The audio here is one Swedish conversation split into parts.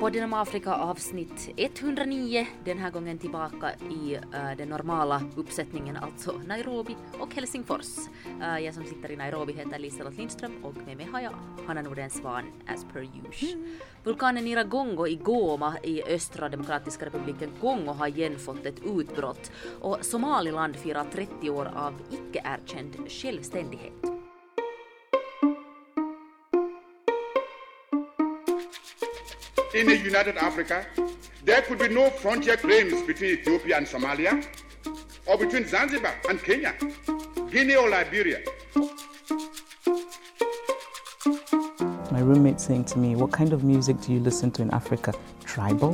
Podden om Afrika avsnitt 109, den här gången tillbaka i uh, den normala uppsättningen, alltså Nairobi och Helsingfors. Uh, jag som sitter i Nairobi heter Liselott Lindström och med mig har jag Hanna Nordén Svan as per usual. Vulkanen Iragongo i Goma i östra demokratiska republiken Kongo har igen fått ett utbrott och Somaliland firar 30 år av icke-erkänd självständighet. In a united Africa, there could be no frontier claims between Ethiopia and Somalia, or between Zanzibar and Kenya, Guinea or Liberia. My roommate saying to me, What kind of music do you listen to in Africa? Tribal?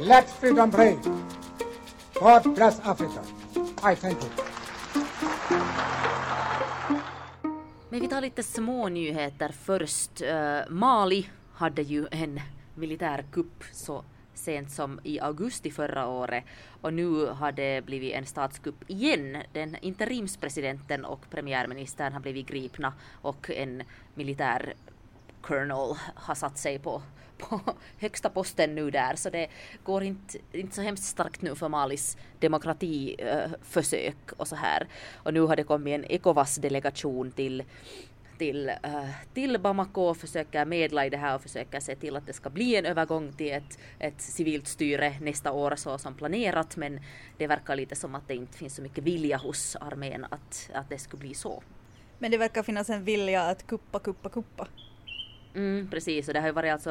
Let freedom reign. God bless Africa. I thank you. Men vi tar lite små nyheter först. Uh, Mali hade ju en militärkupp så sent som i augusti förra året och nu har det blivit en statskupp igen. Den interimspresidenten och premiärministern har blivit gripna och en militär colonel har satt sig på på högsta posten nu där så det går inte, inte så hemskt starkt nu för Malis demokratiförsök eh, och så här. Och nu har det kommit en ECOWAS-delegation till till, eh, till Bamako och försöker medla i det här och försöker se till att det ska bli en övergång till ett, ett civilt styre nästa år så som planerat men det verkar lite som att det inte finns så mycket vilja hos armén att, att det skulle bli så. Men det verkar finnas en vilja att kuppa, kuppa, kuppa. Mm, precis, och det har ju varit alltså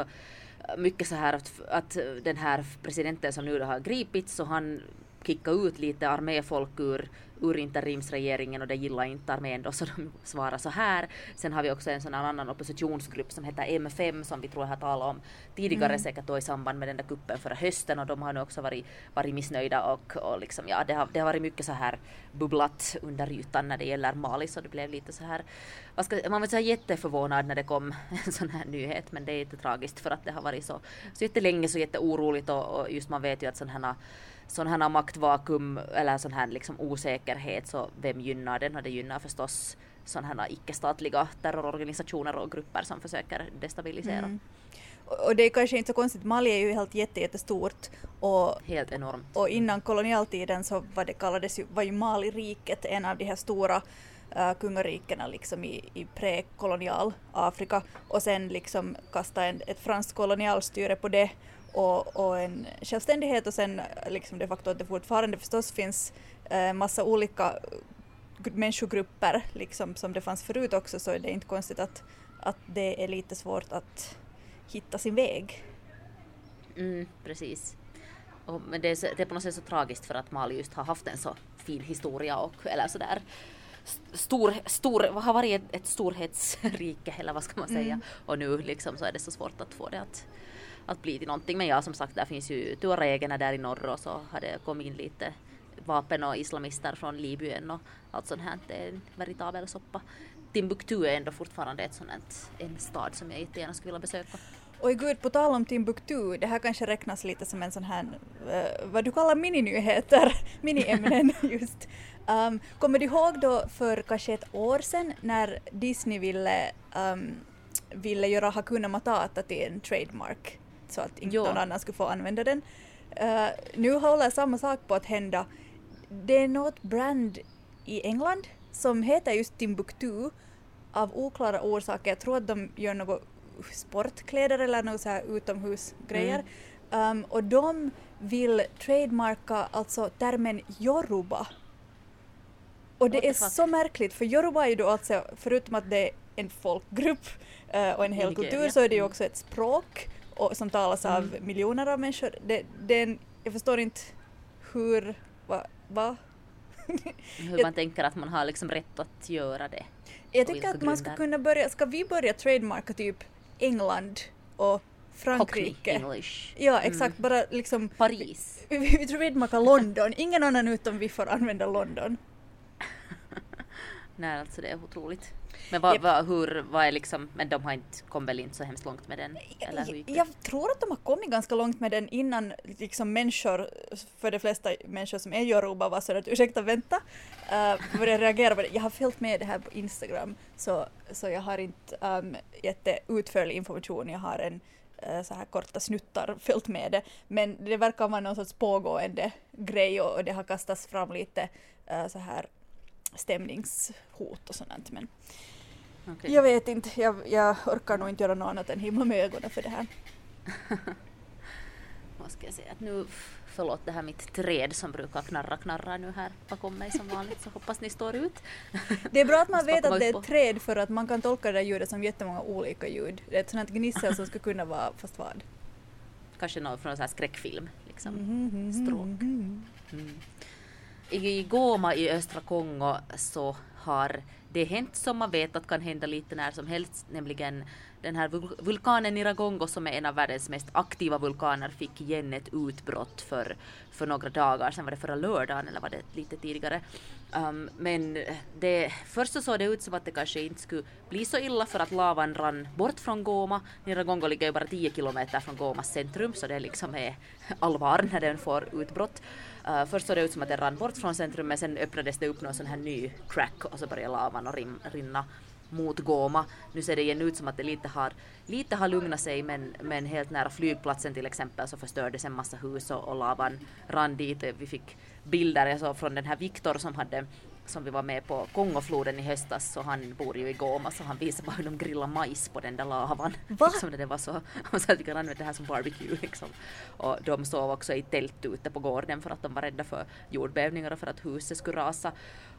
äh, mycket så här att, att den här presidenten som nu har gripits så han kickade ut lite arméfolk ur, ur interimsregeringen och det gillar inte armén då så de svarar så här. Sen har vi också en sån annan oppositionsgrupp som heter M5 som vi tror jag har talat om tidigare mm. säkert då i samband med den där kuppen förra hösten och de har nu också varit, varit missnöjda och, och liksom ja det har, det har varit mycket så här bubblat under ytan när det gäller Mali så det blev lite så här ska, man var så här jätteförvånad när det kom en sån här nyhet men det är inte tragiskt för att det har varit så, så jättelänge så jätteoroligt och, och just man vet ju att sådana här sån här maktvakuum eller sån här liksom osäkerhet så vem gynnar den? Och det gynnar förstås sådana här icke-statliga terrororganisationer och grupper som försöker destabilisera. Mm. Och det är kanske inte så konstigt, Mali är ju helt jätte, jättestort och, helt enormt. och innan kolonialtiden så var det kallades ju, var ju Mali-riket en av de här stora uh, kungarikena liksom i, i prekolonial Afrika och sen liksom kastade en, ett franskt kolonialstyre på det och, och en självständighet och sen liksom det faktum att det fortfarande förstås finns eh, massa olika människogrupper liksom som det fanns förut också så är det inte konstigt att, att det är lite svårt att hitta sin väg. Mm, precis. Och, men det är, det är på något sätt så tragiskt för att Mali just har haft en så fin historia och eller sådär stor, stor, har varit ett, ett storhetsrike eller vad ska man säga. Mm. Och nu liksom så är det så svårt att få det att att bli till någonting. Men ja, som sagt, där finns ju tuaregerna där i norr och så har det kommit in lite vapen och islamister från Libyen och allt sånt här. Det är en veritabel soppa. Timbuktu är ändå fortfarande ett sånt, en stad som jag jättegärna skulle vilja besöka. Oj gud, på tal om Timbuktu, det här kanske räknas lite som en sån här, uh, vad du kallar mininyheter, miniämnen just. Um, kommer du ihåg då för kanske ett år sedan när Disney ville, um, ville göra Hakuna Matata till en trademark? Så att inte jo. någon annan skulle få använda den. Uh, nu håller samma sak på att hända. Det är något brand i England som heter just Timbuktu av oklara orsaker. Jag tror att de gör något sportkläder eller något så här utomhusgrejer. Mm. Um, och de vill trademarka alltså termen Yoruba. Och det är så märkligt för Yoruba är ju då alltså, förutom att det är en folkgrupp uh, och en hel kultur så är det ju också ett språk och som talas av mm. miljoner av människor. Det, det, jag förstår inte hur, va? va? hur man tänker att man har liksom rätt att göra det. Jag tycker att man ska kunna börja, ska vi börja trademarka typ England och Frankrike. English. Ja mm. exakt, mm. bara liksom Paris. Vi, vi trademarkar London, ingen annan utom vi får använda London. Nej alltså det är otroligt. Men vad, vad, hur, vad är liksom, men de har inte, kom väl inte så hemskt långt med den? Eller hur Jag, tror att de har kommit ganska långt med den innan liksom människor, för de flesta människor som är Yoruba var sådär att ursäkta vänta, uh, började reagera på det. Jag har följt med det här på Instagram så, så jag har inte um, jätteutförlig information, jag har en eh, så här korta snuttar följt med det. Men det verkar vara någon sorts pågående grej och, det har kastats fram lite eh, så här stämningshot och sånt. Men Okej. jag vet inte, jag, jag orkar nog inte göra något annat än himla med ögonen för det här. Vad ska jag säga? Att nu, förlåt det här mitt träd som brukar knarra knarra nu här bakom mig som vanligt så hoppas ni står ut. Det är bra att man vet att det är ett träd för att man kan tolka det där ljudet som jättemånga olika ljud. Det är ett sånt gnissel som skulle kunna vara, fast vad? Kanske någon från en skräckfilm. Liksom. Mhm, Stråk. mhm. Mm. I Goma i östra Kongo så har det hänt som man vet att kan hända lite när som helst, nämligen den här vulkanen Iragongo som är en av världens mest aktiva vulkaner fick igen ett utbrott för, för några dagar sedan, var det förra lördagen eller var det lite tidigare? Um, men det, först så såg det ut som att det kanske inte skulle bli så illa för att lavan rann bort från Goma. Iragongo ligger ju bara 10 kilometer från Gomas centrum så det liksom är allvar när den får utbrott. Uh, först såg det ut som att den rann bort från centrum men sen öppnades det upp någon sån här ny crack och så började lavan att rinna mot Goma. Nu ser det igen ut som att det lite har, lite har lugnat sig men, men helt nära flygplatsen till exempel så förstördes en massa hus och, och lavan rann dit. Vi fick bilder jag såg från den här Viktor som hade som vi var med på Kongofloden i höstas så han bor ju i Goma så han visade bara hur de grillar majs på den där lavan. Va? Liksom det var så, han sa att vi kan använda det här som barbecue liksom. Och de sov också i tält ute på gården för att de var rädda för jordbävningar och för att huset skulle rasa.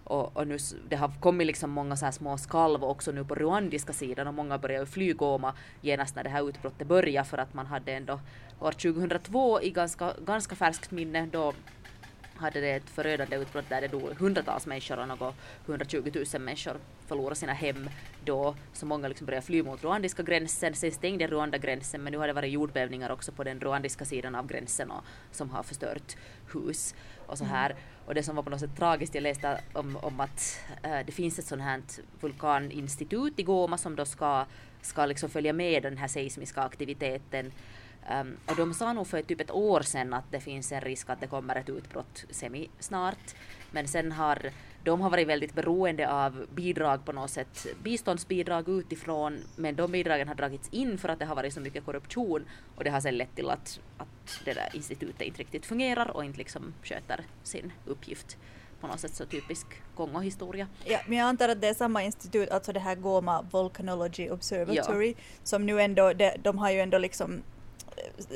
Och, och nu, det har kommit liksom många så här små skalv också nu på ruandiska sidan och många började ju fly Goma genast när det här utbrottet började för att man hade ändå år 2002 i ganska, ganska färskt minne då hade det ett förödande utbrott där det dog hundratals människor och något 120 000 människor förlorade sina hem då. Så många liksom började fly mot ruandiska gränsen. Sen stängde Rwanda gränsen men nu har det varit jordbävningar också på den ruandiska sidan av gränsen och, som har förstört hus och så här. Och det som var på något sätt tragiskt, jag läste om, om att eh, det finns ett sånt här vulkaninstitut i Goma som då ska, ska liksom följa med den här seismiska aktiviteten Um, och de sa nog för typ ett år sedan att det finns en risk att det kommer ett utbrott semi snart. Men sen har de har varit väldigt beroende av bidrag på något sätt, biståndsbidrag utifrån, men de bidragen har dragits in för att det har varit så mycket korruption och det har sen lett till att, att det där institutet inte riktigt fungerar och inte liksom sköter sin uppgift. På något sätt så typisk Kongo-historia. Ja, men jag antar att det är samma institut, alltså det här Goma Volcanology Observatory, som nu ändå, de, de har ju ändå liksom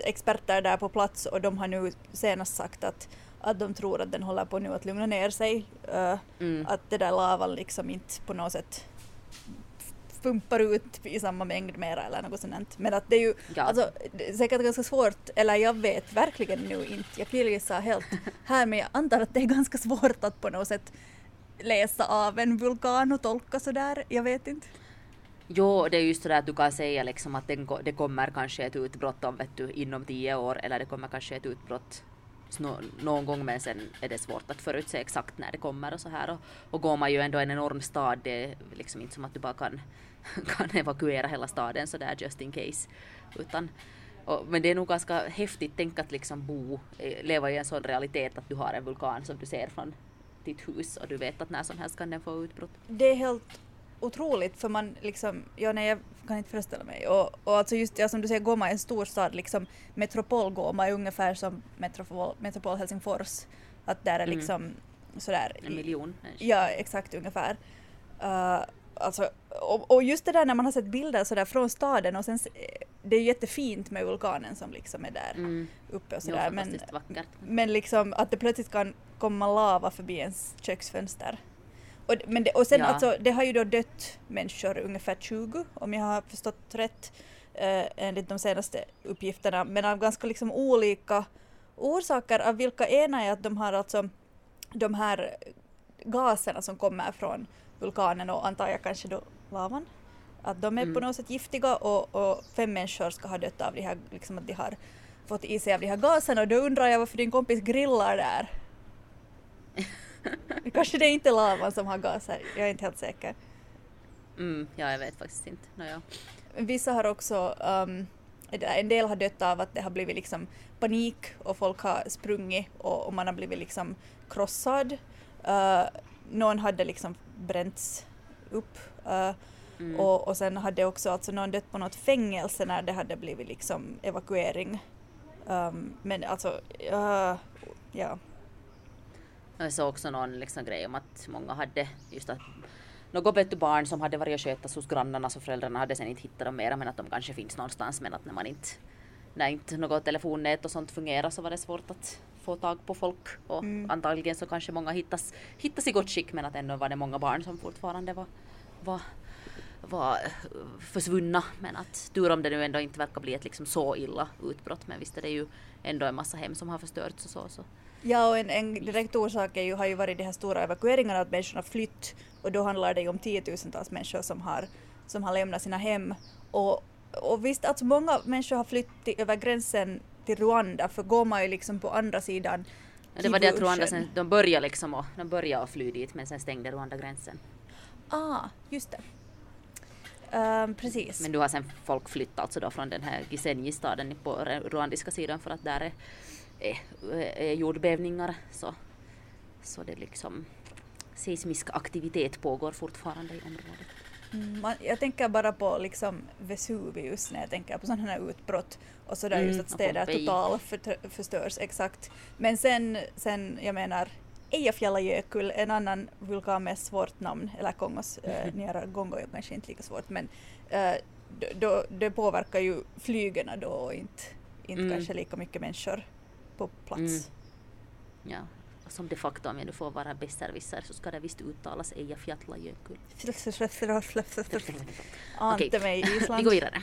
experter där på plats och de har nu senast sagt att, att de tror att den håller på nu att lugna ner sig. eh, Mm. Att det där lavan liksom inte på något sätt pumpar ut i samma mängd mera eller något sånt. Men att det är ju Ja. alltså, det är säkert ganska svårt, eller jag vet verkligen nu inte, jag killgissar helt här men jag antar att det är ganska svårt att på något sätt läsa av en vulkan och tolka sådär, jag vet inte. Jo, det är just sådär att du kan säga liksom att den, det kommer kanske ett utbrott om vet du, inom tio år eller det kommer kanske ett utbrott någon gång men sen är det svårt att förutse exakt när det kommer och så här. Och, och går man ju ändå en enorm stad, det är liksom inte som att du bara kan, kan evakuera hela staden sådär just in case. Utan, och, men det är nog ganska häftigt, tänk att liksom bo, eh, leva i en sån realitet att du har en vulkan som du ser från ditt hus och du vet att när som helst kan den få utbrott. Det är helt otroligt för man liksom, ja nej jag kan inte föreställa mig. Och, och alltså just ja, som du säger, Goma är en stor stad, liksom metropol Goma är ungefär som metropol, metropol Helsingfors. Att där är Mm. liksom sådär. En miljon människor. Ja, exakt ungefär. Uh, alltså, och, och just det där när man har sett bilder sådär från staden och sen det är jättefint med vulkanen som liksom är där Mm. uppe och sådär. Men, fantastiskt vackert. men liksom att det plötsligt kan komma lava förbi ens köksfönster. Och, men det, och sen Ja. alltså, det har ju då dött människor, ungefär 20 om jag har förstått rätt eh, enligt de senaste uppgifterna, men av ganska liksom olika orsaker, av vilka ena är att de har alltså de här gaserna som kommer från vulkanen och antar jag kanske då lavan, att de är på Mm. något sätt giftiga och, och fem människor ska ha dött av de här, liksom att de har fått i sig av de här gaserna och då undrar jag varför din kompis grillar där. Kanske det är inte lavan som har gaser, jag är inte helt säker. Mm, ja, jag vet faktiskt inte. No, ja. Vissa har också, um, en del har dött av att det har blivit liksom panik och folk har sprungit och, och man har blivit liksom krossad. Uh, någon hade liksom bränts upp. Uh, mm. och, och sen hade också alltså någon dött på något fängelse när det hade blivit liksom evakuering. Um, men alltså, uh, ja. Jag såg också någon liksom grej om att många hade just att något vet du barn som hade varit och skötas hos grannarna så föräldrarna hade sen inte hittat dem mera men att de kanske finns någonstans men att när man inte när inte något telefonnät och sånt fungerar så var det svårt att få tag på folk och mm. antagligen så kanske många hittas, hittas i gott skick men att ändå var det många barn som fortfarande var, var, var försvunna men att tur om det nu ändå inte verkar bli ett liksom så illa utbrott men visst är det ju ändå en massa hem som har förstörts och så. så. Ja, och en, en direkt orsak är ju, har ju varit de här stora övakueringarna, att människorna flytt och då handlar det ju om tiotusentals människor som har, som har lämnat sina hem. Och, och visst, alltså många människor har flytt till, över gränsen till Rwanda, för går man ju liksom på andra sidan ja, Det var det att Rwanda sen, de började liksom och, de började fly dit men sen stängde Rwanda gränsen. Ah, just det. Um, precis. Men du har sen folk flyttat alltså då från den här Gisenyi-staden på rwandiska sidan för att där är, är, är jordbävningar så, så det liksom seismisk aktivitet pågår fortfarande i området. Mm, jag tänker bara på liksom Vesuvius när jag tänker på sådana här utbrott och sådär mm, just att städer totalt för, förstörs exakt. Men sen, sen jag menar Eyjafjallajökull, en annan vulkan med svårt namn, eller Kongos, äh, Nyaragongo är kanske inte lika svårt, men äh, då, det påverkar ju flygerna då och inte, inte mm. kanske lika mycket människor på plats. Mm. Ja, som de facto om jag nu får vara besserwisser så ska det visst uttalas Eyjafjallajökull. Ante mig Island. Vi går vidare.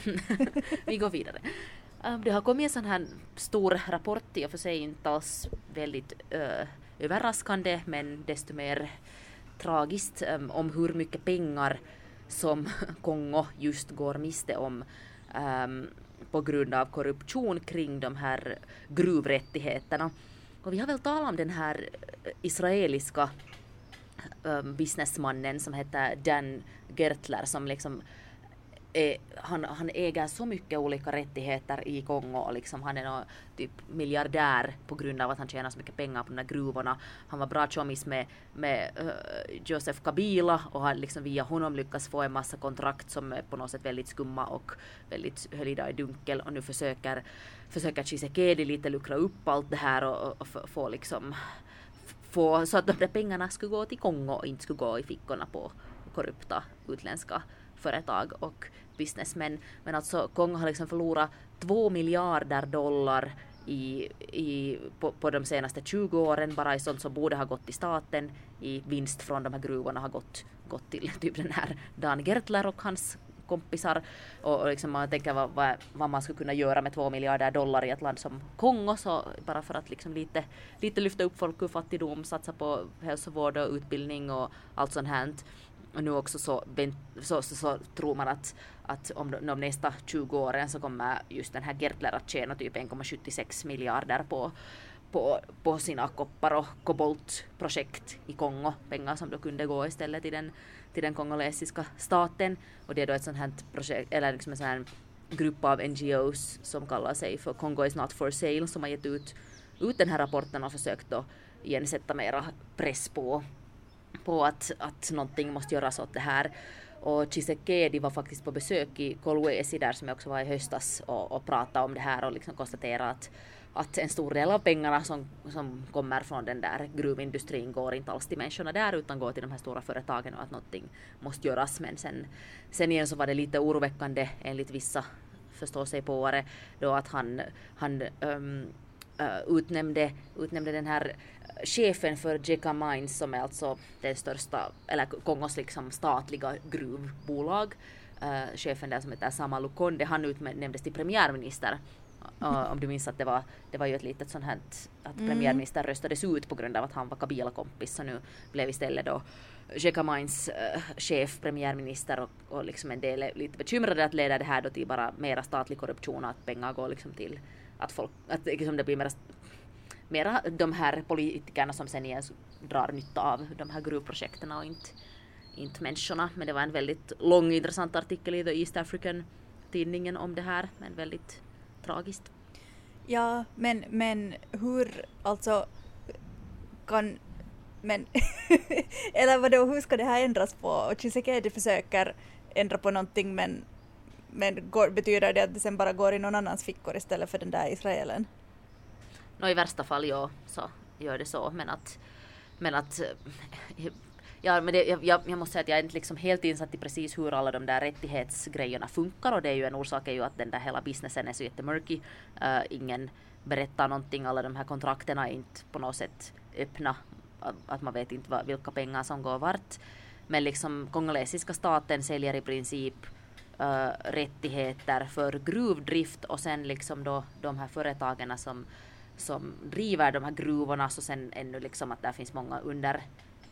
Vi går vidare. Det har kommit en sån här stor rapport, i och för sig inte alls väldigt uh, överraskande men desto mer tragiskt um, om hur mycket pengar som Kongo just går miste om um, på grund av korruption kring de här gruvrättigheterna. Och vi har väl talat om den här eh, israeliska um, businessmannen som heter Dan Gertler som liksom han, han äger så mycket olika rättigheter i Kongo. Liksom, han är typ miljardär på grund av att han tjänar så mycket pengar på de där gruvorna. Han var bra tjommis med, med uh, Joseph Kabila och har liksom via honom lyckats få en massa kontrakt som är på något sätt väldigt skumma och väldigt höljda i dunkel och nu försöker, försöker Chisekedi lite luckra upp allt det här och, och, och få liksom få så att de där pengarna skulle gå till Kongo och inte skulle gå i fickorna på korrupta utländska företag och business Men alltså Kongo har liksom förlorat två miljarder dollar i, i, på, på de senaste 20 åren. Bara i sånt som borde ha gått till staten i vinst från de här gruvorna har gått, gått till typ den här Dan Gertler och hans kompisar. Och, och liksom man tänker vad, vad, vad, man skulle kunna göra med två miljarder dollar i ett land som Kongo. Så bara för att liksom lite, lite lyfta upp folk ur fattigdom, satsa på hälsovård och utbildning och allt sånt här. Och nu också så, så, så, så tror man att, att om de, de nästa 20 åren så kommer just den här Gertler att tjäna typ 1,76 miljarder på, på, på sina koppar och koboltprojekt i Kongo. Pengar som då kunde gå istället till den, till den kongolesiska staten. Och det är då ett sånt här projekt, eller liksom en sån här grupp av NGOs som kallar sig för Kongo is not for sale som har gett ut, ut den här rapporten och försökt då igen sätta mera press på på att, att någonting måste göras åt det här. Och Chisekedi var faktiskt på besök i Kolwesi där som jag också var i höstas och, och pratade om det här och liksom konstaterade att, att en stor del av pengarna som, som kommer från den där gruvindustrin går inte alls till människorna där utan går till de här stora företagen och att någonting måste göras. Men sen, sen igen så var det lite oroväckande enligt vissa förstå sig på det då att han, han um, uh, utnämnde, utnämnde den här chefen för Jeka Mines som är alltså det största, eller Kongos liksom statliga gruvbolag, uh, chefen där som heter Sama Lukonde, han utnämndes till premiärminister. Uh, om du minns att det var, det var ju ett litet sånt här att mm. premiärminister röstades ut på grund av att han var Kabila-kompis så nu blev istället då Jeka Mines uh, chef, premiärminister och, och liksom en del är lite bekymrade att leda det här då till bara mera statlig korruption och att pengar går liksom till att folk, att liksom det blir mera mera de här politikerna som sen igen drar nytta av de här gruvprojekten och inte, inte människorna. Men det var en väldigt lång intressant artikel i The East African tidningen om det här, men väldigt tragiskt. Ja, men, men hur, alltså, kan, men, eller vadå, hur ska det här ändras på? Och Chisekedi försöker ändra på någonting men, men går, betyder det att det sen bara går i någon annans fickor istället för den där israelen? Nå, i värsta fall ja, så gör det så, men att, men att Ja, men det, jag, jag, måste säga att jag är inte liksom helt insatt i precis hur alla de där rättighetsgrejerna funkar och det är ju en orsak är ju att den där hela businessen är så jättemörkig. Uh, eh, ingen berättar någonting, alla de här kontrakten är inte på något sätt öppna. Att man vet inte vad, vilka pengar som går vart. Men liksom kongolesiska staten säljer i princip uh, rättigheter för gruvdrift och sen liksom då de här företagen som, som driver de här gruvorna så sen ännu liksom att där finns många under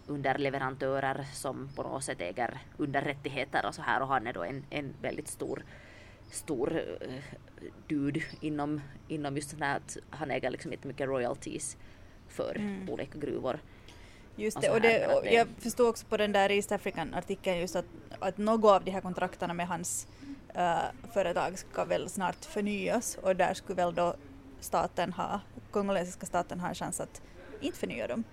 underleverantörer som på något sätt äger underrättigheter och så här och han är då en, en väldigt stor stor uh, dude inom, inom just det här att han äger liksom jättemycket royalties för mm. olika gruvor. Just det, och, det, och jag förstår också på den där East African-artikeln just att, att något av de här kontrakterna med hans uh, företag ska väl snart förnyas och där skulle väl då staten ha, kongolesiska staten ha en chans att inte förnya dem.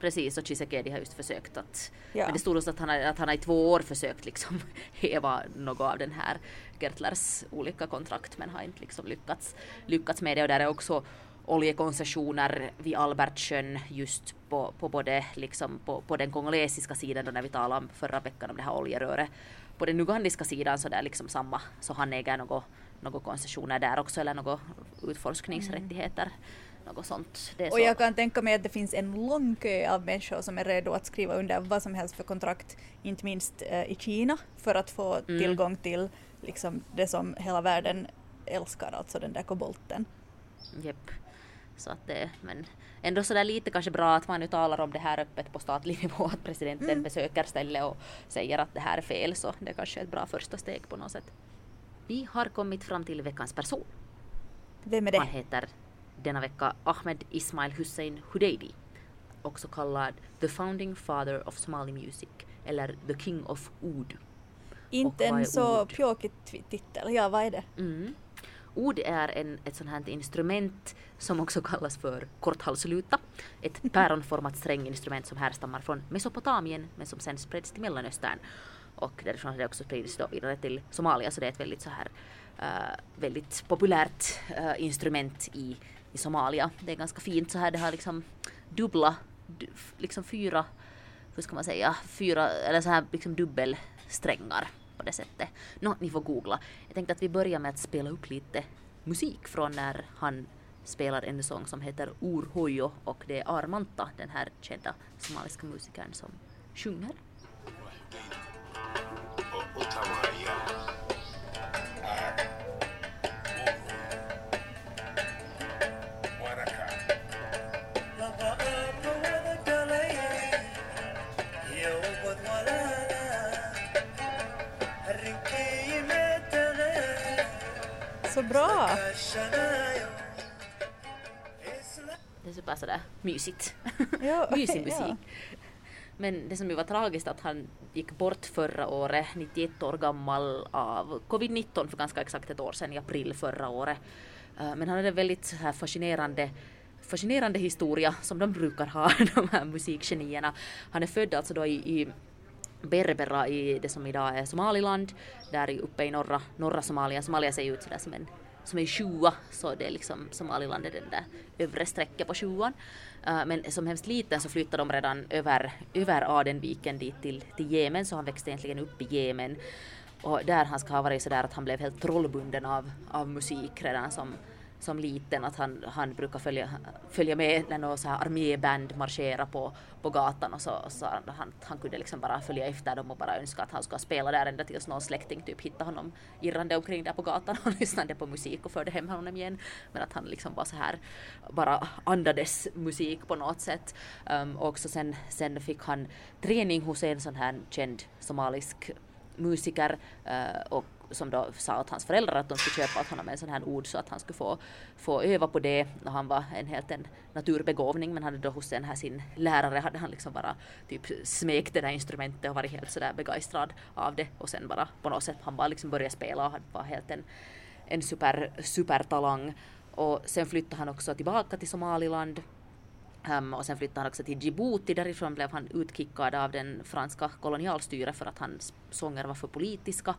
Precis, och Chisekedi har just försökt att... Ja. Men det stod också att han, att han har i två år försökt liksom häva något av den här Gertlers olika kontrakt men har inte liksom lyckats, lyckats med det och där är också oljekoncessioner vid Albertsjön just på, på både liksom på, på den kongolesiska sidan då när vi talade om förra veckan om det här oljeröret. På den ugandiska sidan så där liksom samma, så han äger något, något koncessioner där också eller något utforskningsrättigheter. Mm något sånt. och så. jag kan tänka mig att det finns en lång kö av människor som är redo att skriva under vad som helst för kontrakt, inte minst eh, i Kina, för att få mm. tillgång till liksom, det som hela världen älskar, alltså den där kobolten. Japp. Så att det, men ändå sådär lite kanske bra att man nu talar om det här öppet på statlig nivå, att presidenten mm. besöker stället och säger att det här är fel, så det kanske är ett bra första steg på något sätt. Vi har kommit fram till veckans person. Vem är det? Han heter denna vecka Ahmed Ismail Hussein Hudeidi, också kallad The Founding Father of Somali Music eller The King of Oud. Inte en så pjåkig titel, ja vad är det? Mm. Oud är en, ett sånt här instrument som också kallas för korthalsluta. Ett päronformat stränginstrument som härstammar från Mesopotamien men som sen spreds till Mellanöstern. Och därifrån har det också spridits vidare till Somalia så det är ett väldigt så här uh, väldigt populärt uh, instrument i i Somalia. Det är ganska fint så här, det har liksom dubbla, liksom fyra, hur ska man säga, fyra, eller så här liksom dubbelsträngar på det sättet. Nå, ni får googla. Jag tänkte att vi börjar med att spela upp lite musik från när han spelar en sång som heter Urhojo och det är Armanta, den här kända somaliska musikern som sjunger. Bra! Det är så bara sådär mysigt. Ja, Mysig musik. Ja. Men det som ju var tragiskt att han gick bort förra året, 91 år gammal av covid-19 för ganska exakt ett år sedan i april förra året. Eh, men han hade en väldigt här fascinerande fascinerande historia som de brukar ha, de här musikgenierna. Han är född alltså då i, i Berbera i det som idag är Somaliland, där uppe i norra, norra Somalia. Somalia ser ju ut sådär som en som en sjua, så det är liksom Somaliland är den där övre strecket på sjuan. Uh, men som hemskt liten så flyttade de redan över, över Adenviken dit till, till Jemen, så han växte egentligen upp i Jemen. Och där han ska ha varit sådär att han blev helt trollbunden av, av musik redan som, som liten att han, han brukar följa, följa med när någon så här arméband marscherar på, på gatan och så, så han, han kunde liksom bara följa efter dem och bara önska att han skulle spela där ända tills någon släkting typ hittade honom irrande omkring där på gatan och lyssnade på musik och förde hem honom igen. Men att han liksom var så här bara andades musik på något sätt. Um, och så sen, sen fick han träning hos en sån här känd somalisk musiker uh, och som då sa åt hans föräldrar att de skulle köpa åt honom en sån här ord så att han skulle få, få öva på det. Och han var en helt en naturbegåvning men hade då hos den här sin lärare hade han liksom bara typ smekt det där instrumentet och varit helt sådär begeistrad av det. Och sen bara på något sätt han bara liksom började spela och var helt en, en super, supertalang. Och sen flyttade han också tillbaka till Somaliland. Um, och sen flyttade han också till Djibouti, därifrån blev han utkickad av den franska kolonialstyret för att hans sånger var för politiska.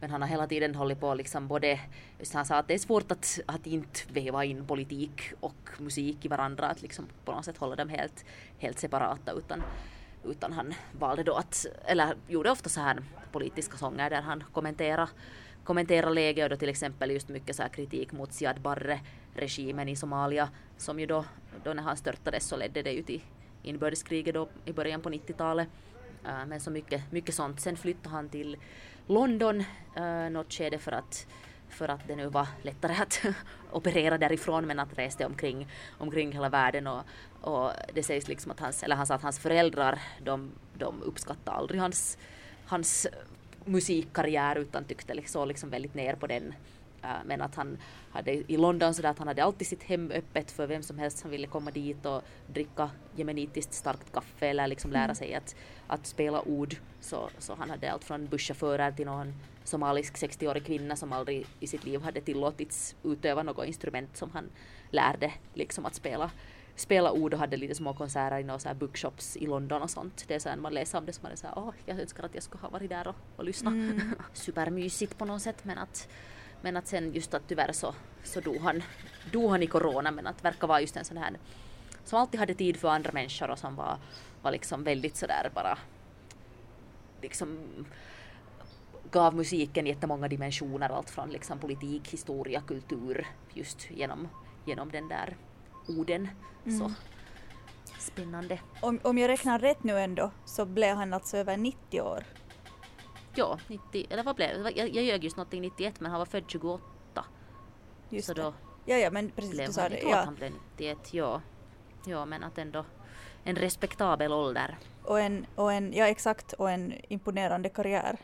Men han har hela tiden hållit på liksom både, just han sa att det är svårt att, att inte väva in politik och musik i varandra, att liksom på något sätt hålla dem helt, helt separata utan, utan han valde då att, eller gjorde ofta så här politiska sånger där han kommenterade kommentera läget och då till exempel just mycket så här kritik mot Siad Barre-regimen i Somalia som ju då, då när han störtades så ledde det ju till inbördeskriget då i början på 90-talet. Äh, men så mycket, mycket sånt. Sen flyttade han till London uh, något skede för att för att det nu var lättare att operera därifrån men att reste omkring, omkring hela världen och, och det sägs liksom att hans, eller han sa att hans föräldrar de, de uppskattade aldrig hans, hans musikkarriär utan tyckte liksom, liksom väldigt ner på den. Uh, men att han hade i London så att han hade alltid sitt hem öppet för vem som helst som ville komma dit och dricka jemenitiskt starkt kaffe eller liksom lära sig att, att spela ord. Så, så han hade allt från busschaufförer till någon somalisk 60-årig kvinna som aldrig i sitt liv hade tillåtits utöva något instrument som han lärde liksom att spela spela ord och hade lite små konserter i några så här bookshops i London och sånt. Det är så här, man läser om det så man är så här, åh, jag önskar att jag skulle ha varit där och, och lyssnat. Mm. Supermysigt på något sätt men att, men att sen just att tyvärr så, så dog, han, dog han i corona men att verkar vara just en sån här som alltid hade tid för andra människor och som var, var liksom väldigt sådär bara liksom gav musiken jättemånga dimensioner, allt från liksom politik, historia, kultur, just genom, genom den där orden. Mm. Så spännande. Om, om jag räknar rätt nu ändå så blev han alltså över 90 år. Ja, 90, eller vad blev det? Jag, jag ljög just någonting 91 men han var född 28. Just så det. då ja, ja, men precis, blev du sa han, det. Ja. han blev 91, ja. Ja, men att ändå en respektabel ålder. Och en, och en, ja exakt, och en imponerande karriär.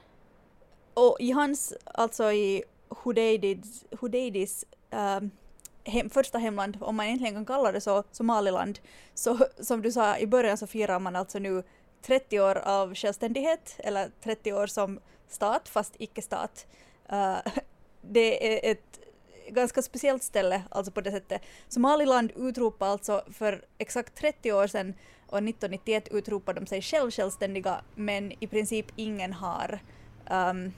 Och i hans, alltså i Hudeidis, Hudeidis um, hem, första hemland, om man egentligen kan kalla det så, Somaliland, så som du sa i början så firar man alltså nu 30 år av självständighet, eller 30 år som stat, fast icke-stat. Uh, det är ett ganska speciellt ställe, alltså på det sättet. Somaliland utropade alltså för exakt 30 år sedan och 1991 utropade de sig själv självständiga, men i princip ingen har um,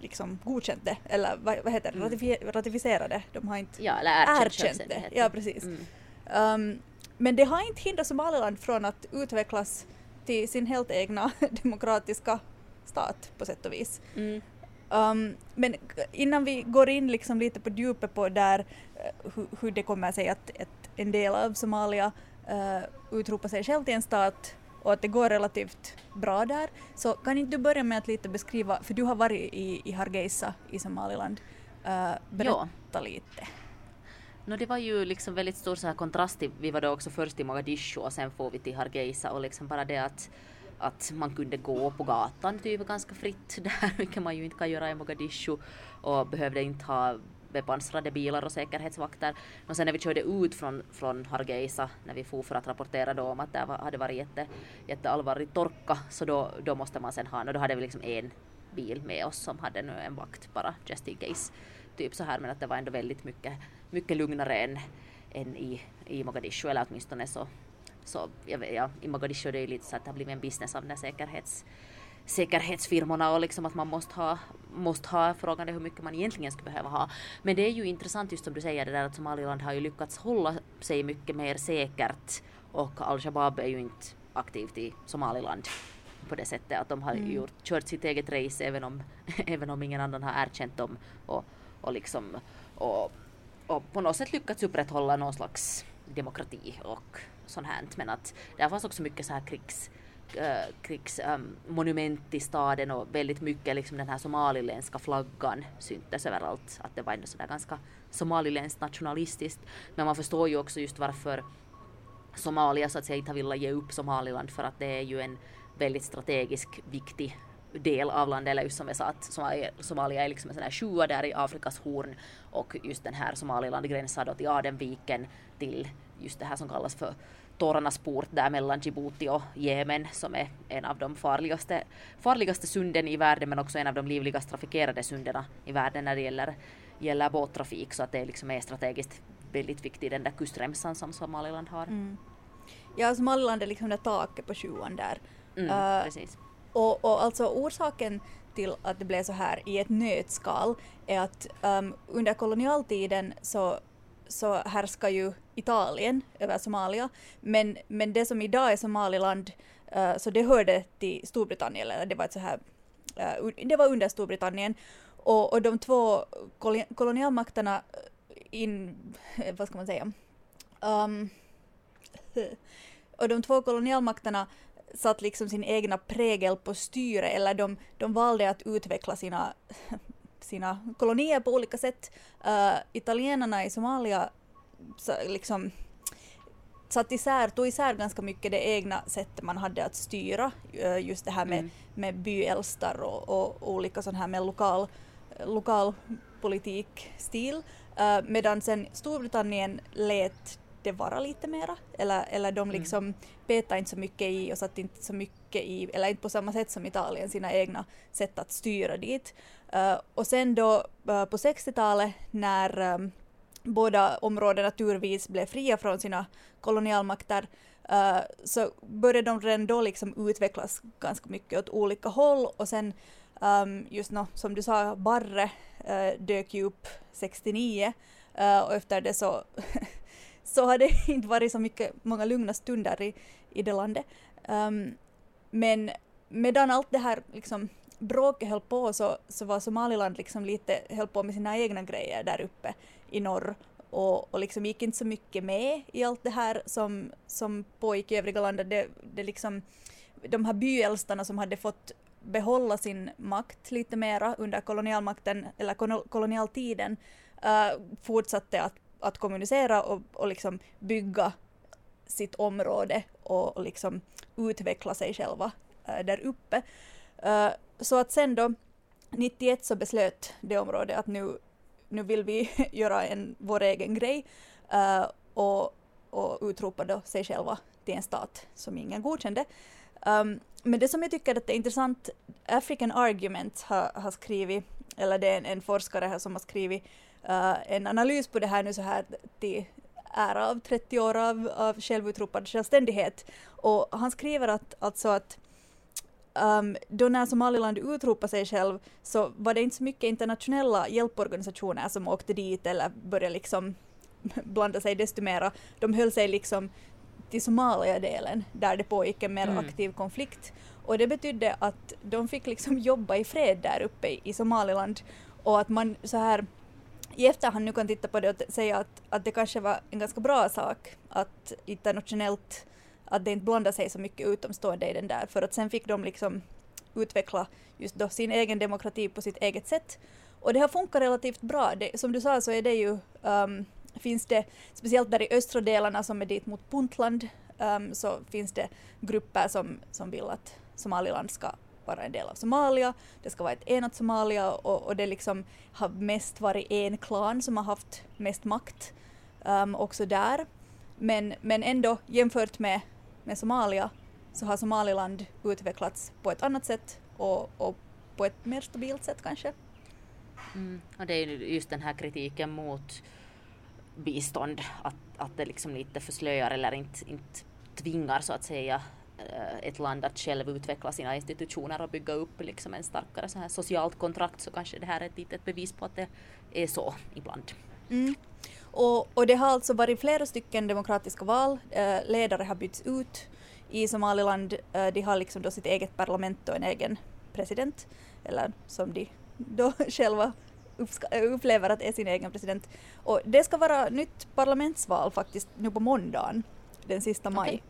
liksom godkänt det, eller vad, vad heter det, mm. Ratifi ratificerat det. De har inte ja, eller erkänt, erkänt det. Ja, precis. Mm. Um, men det har inte hindrat Somaliland från att utvecklas till sin helt egna demokratiska stat på sätt och vis. Mm. Um, men innan vi går in liksom lite på djupet på där uh, hur, hur, det kommer sig att ett, en del av Somalia uh, utropar sig själv till en stat och att det går relativt bra där. Så kan inte du börja med att lite beskriva, för du har varit i, i Hargeisa i Somaliland, uh, berätta ja. lite. No, det var ju liksom väldigt stor så här kontrast. vi var då också först i Mogadishu och sen får vi till Hargeisa och liksom bara det att att man kunde gå på gatan typ ganska fritt där, vilket man ju inte kan göra i Mogadishu och behövde inte ha bepansrade bilar och säkerhetsvakter. Och sen när vi körde ut från, från Hargeisa, när vi for för att rapportera då om att det hade varit jätte, jätteallvarlig torka, så då, då måste man sen ha, och då hade vi liksom en bil med oss som hade nu en vakt bara, just in case. Typ så här, men att det var ändå väldigt mycket, mycket lugnare än, än i, i Mogadishu, eller åtminstone så, så ja, i Mogadishu det är lite så att det har blivit en business av den säkerhets säkerhetsfirmorna och liksom att man måste ha, måste ha, frågan är hur mycket man egentligen skulle behöva ha. Men det är ju intressant just som du säger det där att Somaliland har ju lyckats hålla sig mycket mer säkert och al-Shabaab är ju inte aktivt i Somaliland på det sättet att de har mm. gjort, kört sitt eget race även om, även om ingen annan har erkänt dem och, och liksom och, och på något sätt lyckats upprätthålla någon slags demokrati och sånt här. Men att där fanns också mycket så här krigs eh, äh, krigsmonument ehm, um, i staden och väldigt mycket liksom den här somaliländska flaggan syntes överallt. Att det var ändå sådär ganska somaliländskt nationalistiskt. Men man förstår ju också just varför Somalia så att säga inte har velat ge upp Somaliland för att det är ju en väldigt strategisk viktig del av landet, eller just som jag sa att Somalia, Somalia är liksom en sån här sjua där i Afrikas horn och just den här Somaliland gränsar då till Adenviken till just det här som kallas för Tårarnas port där mellan Djibouti och Jemen som är en av de farligaste, farligaste sunden i världen men också en av de livligast trafikerade sunderna i världen när det gäller, gäller båttrafik så att det liksom är strategiskt väldigt viktigt den där kustremsan som Somaliland har. Mm. Ja, Somaliland är liksom det taket på sjuan där. Mm, uh, precis. Och, och alltså orsaken till att det blev så här i ett nötskal är att um, under kolonialtiden så, så härskar ju Italien över Somalia, men, men det som idag är Somaliland, uh, så det hörde till Storbritannien, eller det var ett så här, uh, det var under Storbritannien, och, och de två kolonialmakterna in, vad ska man säga, um, och de två kolonialmakterna satt liksom sin egna prägel på styre eller de, de valde att utveckla sina, sina kolonier på olika sätt. Uh, italienarna i Somalia så, liksom satt isär, tog isär ganska mycket det egna sättet man hade att styra, uh, just det här med, mm. med byälstar och, och olika sån här med lokal, lokal politikstil. Uh, medan sen Storbritannien lät det vara lite mera. Eller, eller de mm. liksom mm. petade inte så mycket i och satte inte så mycket i, eller inte på samma sätt som Italien, sina egna sätt att styra dit. Uh, och sen då uh, på 60-talet när um, båda områdena turvis blev fria från sina kolonialmakter uh, så började de redan då liksom utvecklas ganska mycket åt olika håll och sen um, just no, som du sa, Barre dök ju upp 69 och efter det så så har det inte varit så mycket, många lugna stunder i, i det landet. Um, men medan allt det här liksom bråket höll på så, så var Somaliland liksom lite, höll på med sina egna grejer där uppe i norr och, och liksom gick inte så mycket med i allt det här som, som pågick i övriga landet. Det, det liksom, de här byälstarna som hade fått behålla sin makt lite mera under kolonialmakten eller kolonialtiden uh, fortsatte att att kommunicera och, och liksom bygga sitt område och, liksom utveckla sig själva äh, där uppe. Äh, så att sen då 91 så beslöt det området att nu, nu vill vi göra en, vår egen grej äh, och, och utropa då sig själva till en stat som ingen godkände. Um, men det som jag tycker att det är intressant, African Argument har, har skrivit, eller det är en, en forskare här som har skrivit uh, en analys på det här nu så här till ära av 30 år av, av självutropad självständighet. Och han skriver att, alltså att um, då när Somaliland utropade sig själv så var det inte så mycket internationella hjälporganisationer som åkte dit eller började liksom blanda sig desto mera. De höll sig liksom till Somalia-delen där det pågick en mer mm. aktiv konflikt. Och det betydde att de fick liksom jobba i fred där uppe i, i Somaliland och att man så här i efterhand nu kan titta på det och säga att, att det kanske var en ganska bra sak att internationellt att det inte blandade sig så mycket utomstående i den där för att sen fick de liksom utveckla just då sin egen demokrati på sitt eget sätt. Och det har funkat relativt bra. Det, som du sa så är det ju, um, finns det, speciellt där i östra delarna som är dit mot Puntland, um, så finns det grupper som, som vill att Somaliland ska vara en del av Somalia, det ska vara ett enat Somalia och, och det liksom har mest varit en klan som har haft mest makt um, också där. Men, men ändå jämfört med, med Somalia så har Somaliland utvecklats på ett annat sätt och, och på ett mer stabilt sätt kanske. Mm. Och det är just den här kritiken mot bistånd, att, att det liksom lite förslöjar eller inte, inte tvingar så att säga ett land att själv utveckla sina institutioner och bygga upp liksom en starkare så här socialt kontrakt så kanske det här är ett litet bevis på att det är så ibland. Mm. Och, och det har alltså varit flera stycken demokratiska val, eh, ledare har bytts ut i Somaliland, eh, de har liksom då sitt eget parlament och en egen president, eller som de då själva upplever att är sin egen president. Och det ska vara nytt parlamentsval faktiskt nu på måndagen, den sista maj. Okay.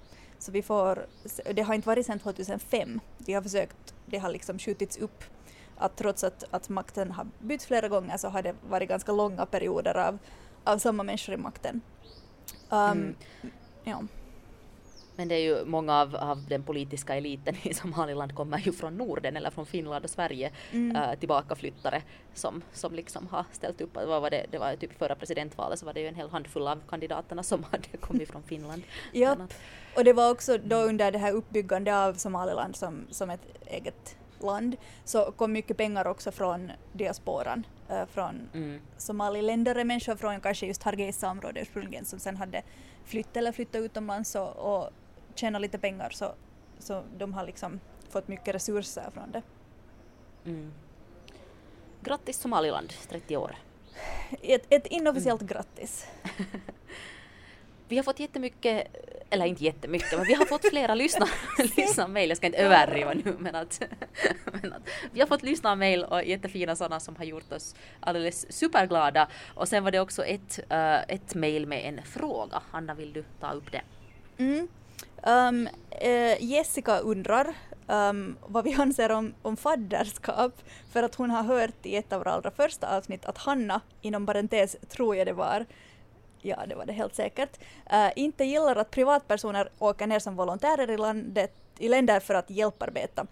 Så vi får, det har inte varit sedan 2005. De har försökt, det har liksom skjutits upp. Att trots att, att makten har bytts flera gånger så har det varit ganska långa perioder av, av samma människor i makten. Um, mm. ja. Men det är ju många av, av den politiska eliten i Somaliland kommer ju från Norden eller från Finland och Sverige Mm. äh, tillbakaflyttare som, som liksom har ställt upp. Vad var det, det var typ förra presidentvalet så var det ju en hel handfull av kandidaterna som hade kommit från Finland. Annat. Och det var också då under det här uppbyggandet av Somaliland som, som ett eget land så kom mycket pengar också från diasporan, eh, från Mm. somaliländare, människor från kanske just Hargeisa-området ursprungligen som sen hade flytt eller flyttat utomlands och, och tjänat lite pengar så, så de har liksom fått mycket resurser från det. Mm. Grattis Somaliland, 30 år. Ett, ett inofficiellt grattis. Vi har fått jättemycket, eller inte jättemycket, men vi har fått flera lyssna, lyssna mejl. Jag ska inte överdriva nu, men att, men att vi har fått lyssna mejl och jättefina sådana som har gjort oss alldeles superglada. Och sen var det också ett, uh, ett mejl med en fråga. Anna, vill du ta upp det? Mm. Um, uh, Jessica undrar um, vad vi anser om, om fadderskap. För att hon har hört i ett av våra allra första avsnitt att Hanna, inom parentes tror jag det var, ja det var det helt säkert, uh, inte gillar att privatpersoner åker ner som volontärer i, landet, i länder för att hjälparbeta.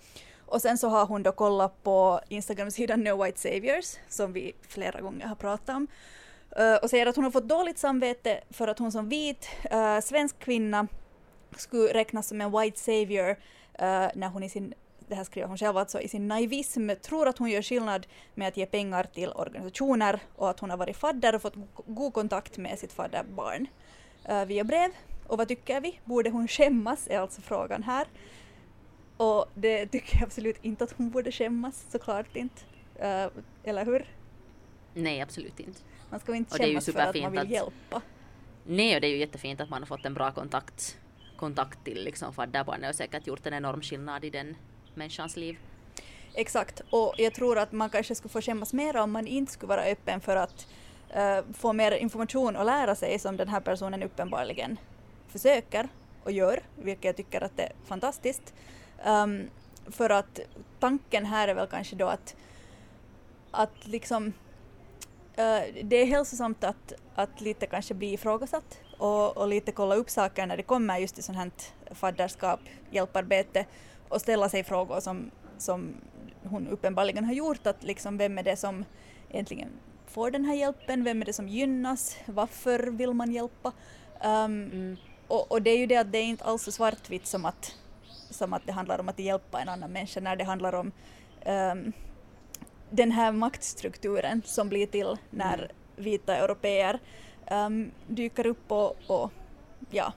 Och sen så har hon då kollat på Instagram-sidan No White Saviors som vi flera gånger har pratat om. Eh, och säger att hon har fått dåligt samvete för att hon som vit äh, svensk kvinna skulle räknas som en white savior eh, när hon i sin, det här skriver hon själv alltså, i sin naivism tror att hon gör skillnad med att ge pengar till organisationer och att hon har varit fadder och fått go- god kontakt med sitt fadderbarn eh, via brev. Och vad tycker vi? Borde hon skämmas är alltså frågan här. Och det tycker jag absolut inte att hon borde skämmas, såklart inte. Eh, eller hur? Nej, absolut inte. Man ska väl inte skämmas för att man vill att- hjälpa. Nej, och det är ju jättefint att man har fått en bra kontakt, kontakt till liksom fadderbarnet och säkert gjort en enorm skillnad i den människans liv. Exakt, och jag tror att man kanske skulle få skämmas mer om man inte skulle vara öppen för att uh, få mer information och lära sig som den här personen uppenbarligen försöker och gör, vilket jag tycker att det är fantastiskt. Um, för att tanken här är väl kanske då att, att liksom uh, det är hälsosamt att, att lite kanske bli ifrågasatt och, och lite kolla upp saker när det kommer just till sånt här fadderskap, hjälparbete och ställa sig frågor som, som hon uppenbarligen har gjort, att liksom vem är det som egentligen får den här hjälpen, vem är det som gynnas, varför vill man hjälpa? Um, Mm. och, och det är ju det att det är inte alls så svartvitt som att, som att det handlar om att hjälpa en annan människa när det handlar om ehm, den här maktstrukturen som blir till när vita europeer um, dyker upp och, och ja,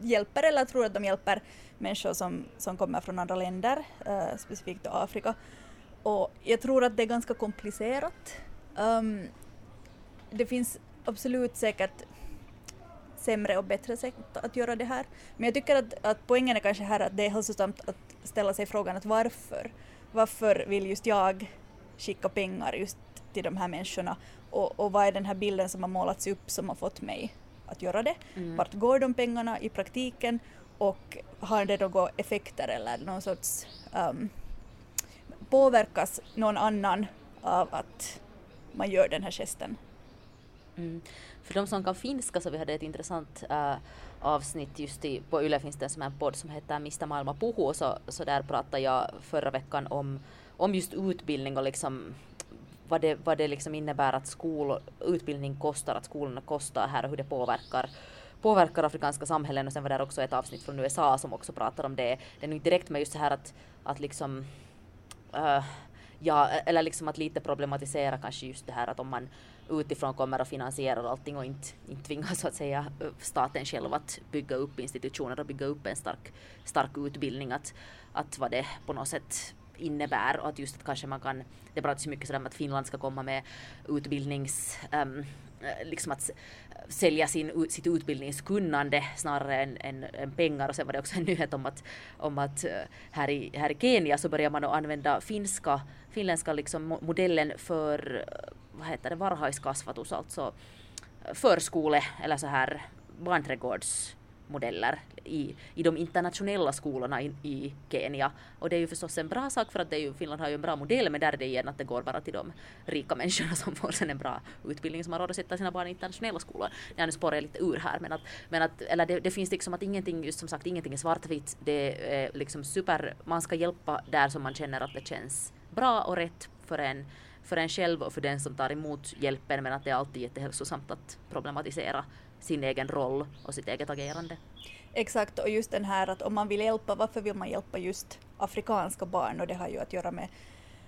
hjälper eller tror att de hjälper människor som, som kommer från andra länder, uh, specifikt då Afrika. Och jag tror att det är ganska komplicerat. Um, det finns absolut säkert sämre och bättre sätt att göra det här. Men jag tycker att, att poängen är kanske här att det är hälsosamt att ställa sig frågan att varför? Varför vill just jag skicka pengar just till de här människorna? Och, och vad är den här bilden som har målats upp som har fått mig att göra det? Mm. Vart går de pengarna i praktiken? Och har det några effekter eller någon sorts um, påverkas någon annan av att man gör den här gesten? Mm. För de som kan finska så vi hade ett intressant äh, avsnitt just i, på Yle finns det en sån här podd som heter Mistä maailma puhuu så, så där pratade jag förra veckan om, om just utbildning och liksom vad det, vad det liksom innebär att skol, utbildning kostar, att skolorna kostar här och hur det påverkar påverkar afrikanska samhällen och sen var det också ett avsnitt från USA som också pratar om det. Det är nog inte direkt med just så här att, att liksom uh, ja, eller liksom att lite problematisera kanske just det här att om man utifrån kommer och finansierar allting och inte, inte tvingar så att säga staten själv att bygga upp institutioner och bygga upp en stark, stark utbildning att, att vad det på något sätt innebär och att just att kanske man kan, det pratas ju mycket sådär om att Finland ska komma med utbildnings, um, liksom att sälja sin, sitt utbildningskunnande snarare än, än, än, pengar. Och sen var det också en nyhet om att, om att eh, här, i, här i Kenya så börjar man att använda finska, finländska liksom modellen för eh, vad heter det, varhaiskasvatus, alltså förskole eller så här barnträdgårds modeller i, i de internationella skolorna i, i Kenya. Och det är ju förstås en bra sak för att det är ju, Finland har ju en bra modell men där är det igen att det går bara till de rika människorna som får sen en bra utbildning som har råd att sätta sina barn i internationella skolor. Jag nu spårar jag lite ur här men att, men att eller det, det finns liksom att ingenting, just som sagt ingenting är svartvitt. Det är eh, liksom super, man ska hjälpa där som man känner att det känns bra och rätt för en för en själv och för den som tar emot hjälpen men att det är alltid jättehälsosamt att problematisera sin egen roll och sitt eget agerande. Exakt, och just den här att om man vill hjälpa, varför vill man hjälpa just afrikanska barn? Och det har ju att göra med,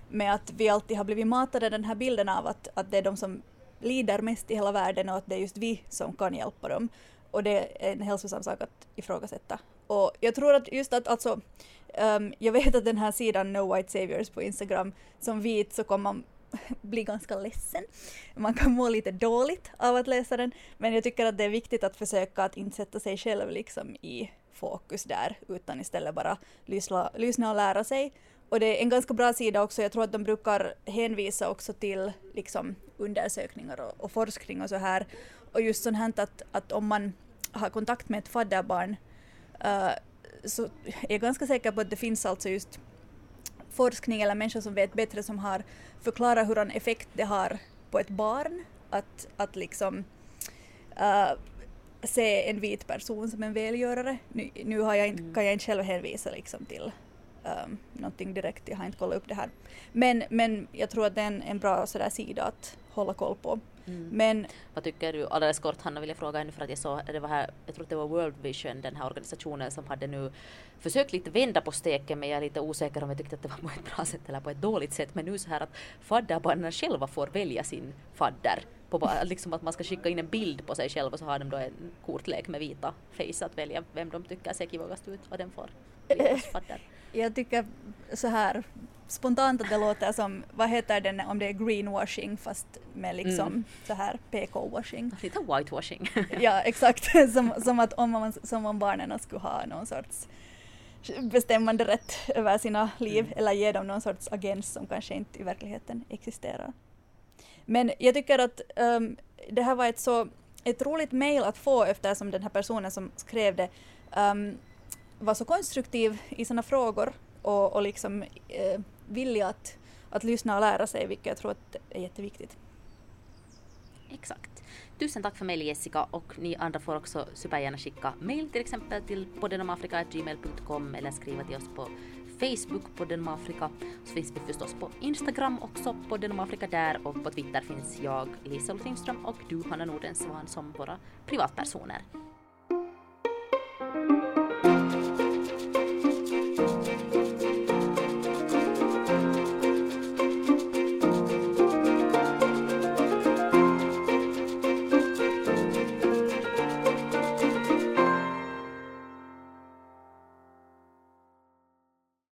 med att vi alltid har blivit matade den här bilden av att, att det är de som lider mest i hela världen och att det är just vi som kan hjälpa dem. Och det är en hälsosam sak att ifrågasätta. Och jag tror att just att alltså, um, jag vet att den här sidan No White Saviors på Instagram, som vit så kommer man bli ganska ledsen. Man kan må lite dåligt av att läsa den, men jag tycker att det är viktigt att försöka att inte sätta sig själv liksom i fokus där, utan istället bara lyssna, lyssna och lära sig. Och det är en ganska bra sida också, jag tror att de brukar hänvisa också till liksom undersökningar och, och forskning och så här. Och just sånt här att, att om man har kontakt med ett fadderbarn uh, så är jag ganska säker på att det finns alltså just forskning eller människor som vet bättre som har förklarat hur en effekt det har på ett barn att, att liksom uh, se en vit person som en välgörare. Nu, nu har jag inte, mm. kan jag inte själv hänvisa liksom till um, någonting direkt, jag har inte kollat upp det här. Men, men jag tror att det är en, en bra sådär sida att hålla koll på. Mm. Men vad tycker du, alldeles kort Hanna vill jag fråga ännu för att jag såg, det var här, jag tror det var World Vision, den här organisationen som hade nu försökt lite vända på steken men jag är lite osäker om jag tyckte att det var på ett bra sätt eller på ett dåligt sätt men nu så här att fadderbarnen själva får välja sin fadder på, liksom att man ska skicka in en bild på sig själv och så har de då en kortlek med vita face att välja vem de tycker ser kivogast ut och den får fadder. Jag tycker så här spontant att det låter som, vad heter den om det är greenwashing fast med liksom mm. så här PK-washing. Lite whitewashing. ja exakt, som, som, att om man, som om barnen skulle ha någon sorts bestämmande rätt över sina liv mm. eller ge dem någon sorts agens som kanske inte i verkligheten existerar. Men jag tycker att um, det här var ett så ett roligt mejl att få eftersom den här personen som skrev det um, var så konstruktiv i sina frågor och, och liksom eh, villig att, att lyssna och lära sig, vilket jag tror att är jätteviktigt. Exakt. Tusen tack för mejl Jessica och ni andra får också supergärna skicka mejl till exempel till poddenomafrika.gmail.com eller skriva till oss på Facebook podden Afrika. Så finns vi förstås på Instagram också, podden Afrika där och på Twitter finns jag, Lisa Lindström och du Hanna Nordensvan som våra privatpersoner.